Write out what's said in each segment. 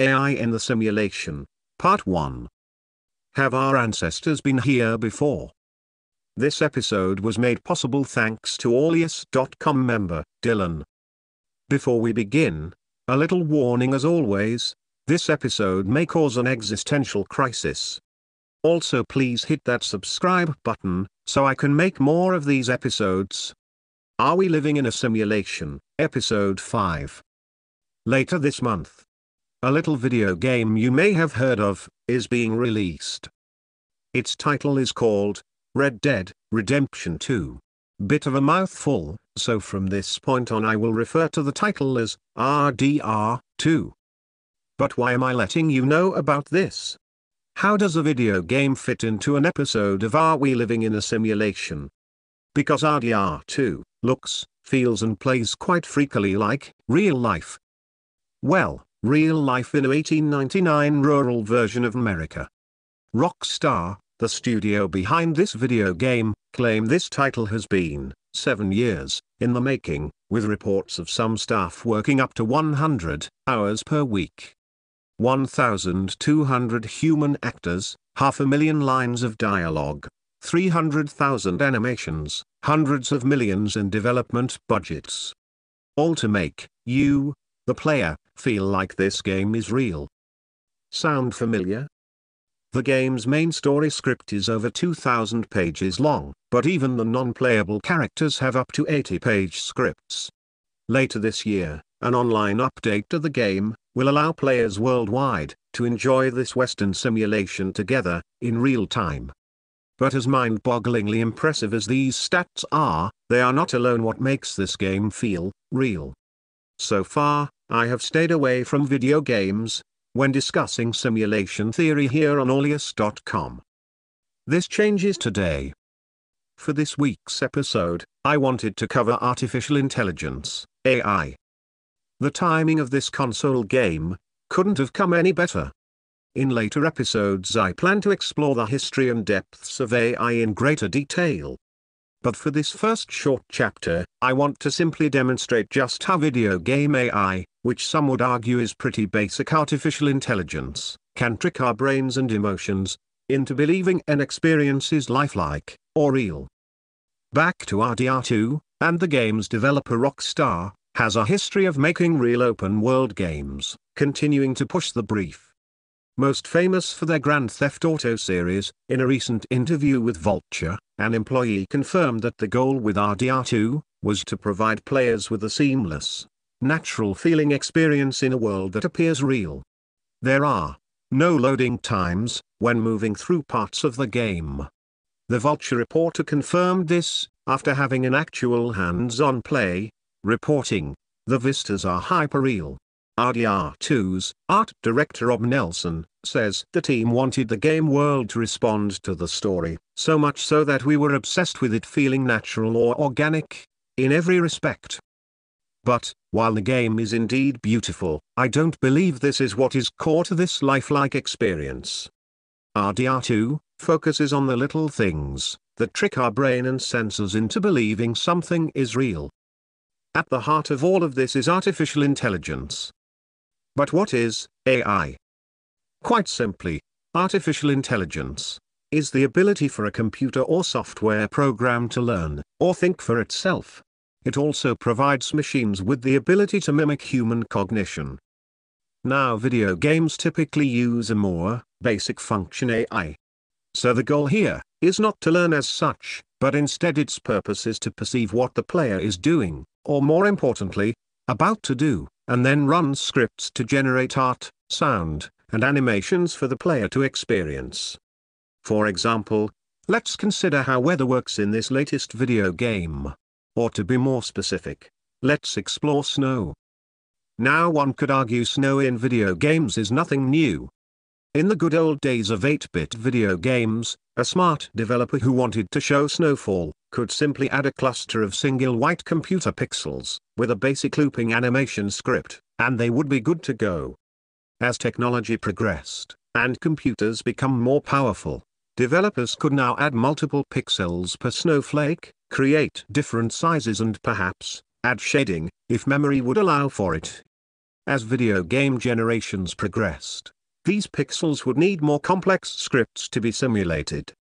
AI in the Simulation, Part 1. Have our ancestors been here before? This episode was made possible thanks to Awlias.com member, Dylan. Before we begin, a little warning as always, this episode may cause an existential crisis. Also please hit that subscribe button, so I can make more of these episodes. Are We Living in a Simulation, Episode 5. Later this month, a little video game you may have heard of, is being released. Its title is called, Red Dead, Redemption 2. Bit of a mouthful, so from this point on I will refer to the title as, RDR, 2. But why am I letting you know about this? How does a video game fit into an episode of Are We Living in a Simulation? Because RDR2 looks, feels and plays quite freakily like real life. Well, real life in a 1899 rural version of America. Rockstar, the studio behind this video game, claim this title has been, seven years, in the making, with reports of some staff working up to 100 hours per week. 1,200 human actors, half a million lines of dialogue, 300,000 animations, hundreds of millions in development budgets. All to make you, the player, feel like this game is real. Sound familiar? The game's main story script is over 2,000 pages long, but even the non-playable characters have up to 80-page scripts. Later this year, an online update to the game, will allow players worldwide, to enjoy this Western simulation together, in real time. But as mind-bogglingly impressive as these stats are, they are not alone what makes this game feel real. So far, I have stayed away from video games, when discussing simulation theory here on Awlias.com. This changes today. For this week's episode, I wanted to cover artificial intelligence, AI. The timing of this console game couldn't have come any better. In later episodes I plan to explore the history and depths of AI in greater detail. But for this first short chapter, I want to simply demonstrate just how video game AI, which some would argue is pretty basic artificial intelligence, can trick our brains and emotions, into believing an experience is lifelike, or real. Back to RDR2, and the game's developer Rockstar, has a history of making real open-world games, continuing to push the brief. Most famous for their Grand Theft Auto series, in a recent interview with Vulture, an employee confirmed that the goal with RDR2 was to provide players with a seamless, natural feeling experience in a world that appears real. There are no loading times when moving through parts of the game. The Vulture reporter confirmed this, after having an actual hands-on play, reporting, the vistas are hyperreal. RDR2's art director Rob Nelson says the team wanted the game world to respond to the story, so much so that we were obsessed with it feeling natural or organic, in every respect. But, while the game is indeed beautiful, I don't believe this is what is core to this lifelike experience. RDR2 focuses on the little things that trick our brain and senses into believing something is real. At the heart of all of this is artificial intelligence. But what is AI? Quite simply, artificial intelligence is the ability for a computer or software program to learn or think for itself. It also provides machines with the ability to mimic human cognition. Now video games typically use a more basic function AI. So the goal here is not to learn as such, but instead its purpose is to perceive what the player is doing or more importantly, about to do, and then run scripts to generate art, sound, and animations for the player to experience. For example, let's consider how weather works in this latest video game. Or to be more specific, let's explore snow. Now one could argue snow in video games is nothing new, in the good old days of 8-bit video games, a smart developer who wanted to show snowfall, could simply add a cluster of single white computer pixels, with a basic looping animation script, and they would be good to go. As technology progressed, and computers become more powerful, developers could now add multiple pixels per snowflake, create different sizes and perhaps, add shading, if memory would allow for it. As video game generations progressed, these pixels would need more complex scripts to be simulated.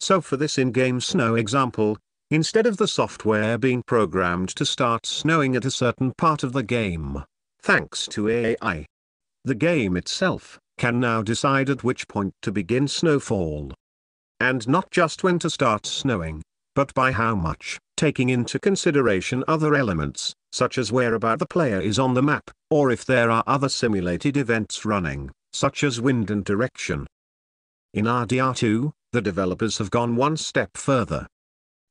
So for this in-game snow example, instead of the software being programmed to start snowing at a certain part of the game, thanks to AI, the game itself can now decide at which point to begin snowfall. And not just when to start snowing, but by how much, taking into consideration other elements, such as whereabout the player is on the map, or if there are other simulated events running, such as wind and direction. In RDR2, the developers have gone one step further.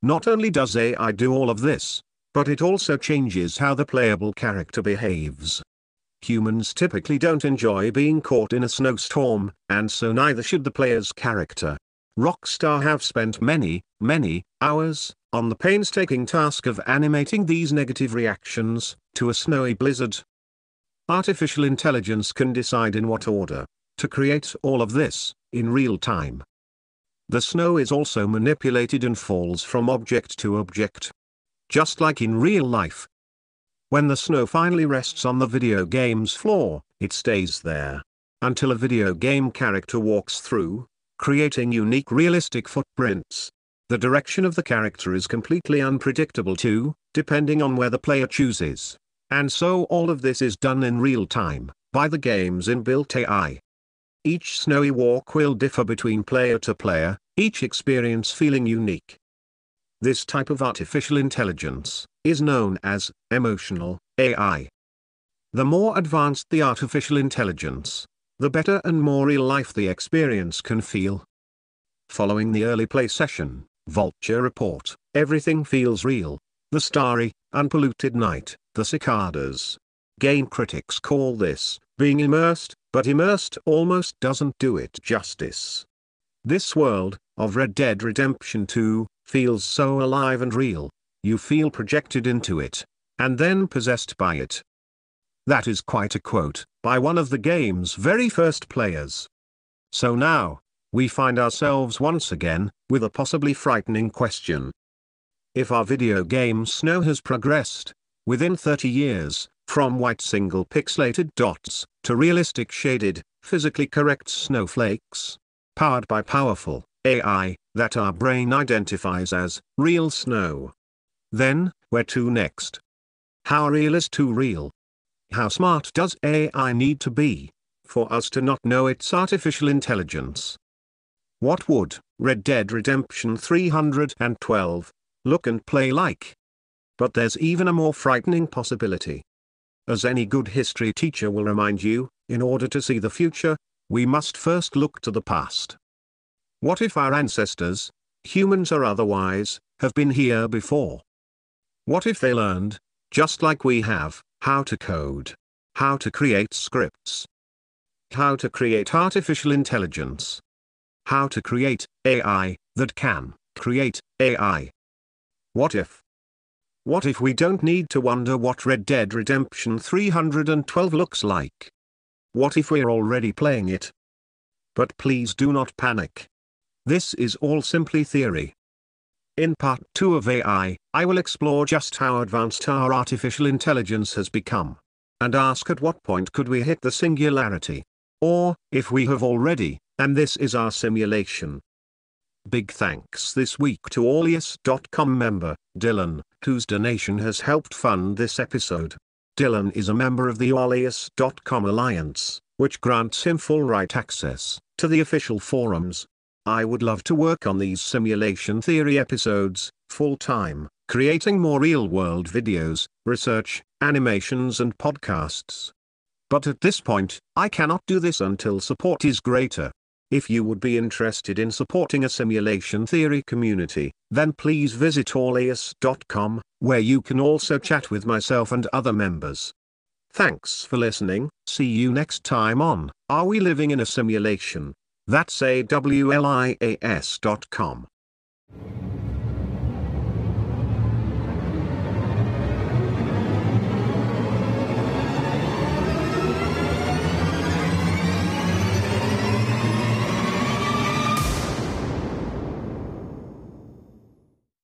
Not only does AI do all of this, but it also changes how the playable character behaves. Humans typically don't enjoy being caught in a snowstorm, and so neither should the player's character. Rockstar have spent many, many, hours, on the painstaking task of animating these negative reactions, to a snowy blizzard. Artificial intelligence can decide in what order, to create all of this, in real time. The snow is also manipulated and falls from object to object. Just like in real life. When the snow finally rests on the video game's floor, it stays there. Until a video game character walks through, creating unique realistic footprints. The direction of the character is completely unpredictable too, depending on where the player chooses. And so all of this is done in real time, by the game's inbuilt AI. Each snowy walk will differ between player to player, each experience feeling unique. This type of artificial intelligence is known as emotional AI. The more advanced the artificial intelligence, the better and more real life the experience can feel. Following the early play session, Vulture report, everything feels real. The starry, unpolluted night, the cicadas. Game critics call this, being immersed, but immersed almost doesn't do it justice. This world, of Red Dead Redemption 2, feels so alive and real, you feel projected into it, and then possessed by it. That is quite a quote, by one of the game's very first players. So now, we find ourselves once again, with a possibly frightening question. If our video game Snow has progressed, within 30 years, from white single pixelated dots, to realistic shaded, physically correct snowflakes. Powered by powerful AI, that our brain identifies as real snow. Then, where to next? How real is too real? How smart does AI need to be for us to not know its artificial intelligence? What would Red Dead Redemption 312 look and play like? But there's even a more frightening possibility. As any good history teacher will remind you, in order to see the future, we must first look to the past. What if our ancestors, humans or otherwise, have been here before? What if they learned, just like we have, how to code, how to create scripts, how to create artificial intelligence, how to create AI that can create AI? What if? What if we don't need to wonder what Red Dead Redemption 312 looks like? What if we're already playing it? But please do not panic. This is all simply theory. In part 2 of AI, I will explore just how advanced our artificial intelligence has become. And ask at what point could we hit the singularity? Or, if we have already, and this is our simulation. Big thanks this week to Awlias.com member, Dylan, whose donation has helped fund this episode. Dylan is a member of the Awlias.com Alliance, which grants him full right access to the official forums. I would love to work on these simulation theory episodes, full time, creating more real world videos, research, animations, and podcasts. But at this point, I cannot do this until support is greater. If you would be interested in supporting a simulation theory community, then please visit awlias.com, where you can also chat with myself and other members. Thanks for listening, see you next time on Are We Living in a Simulation? That's awlias.com.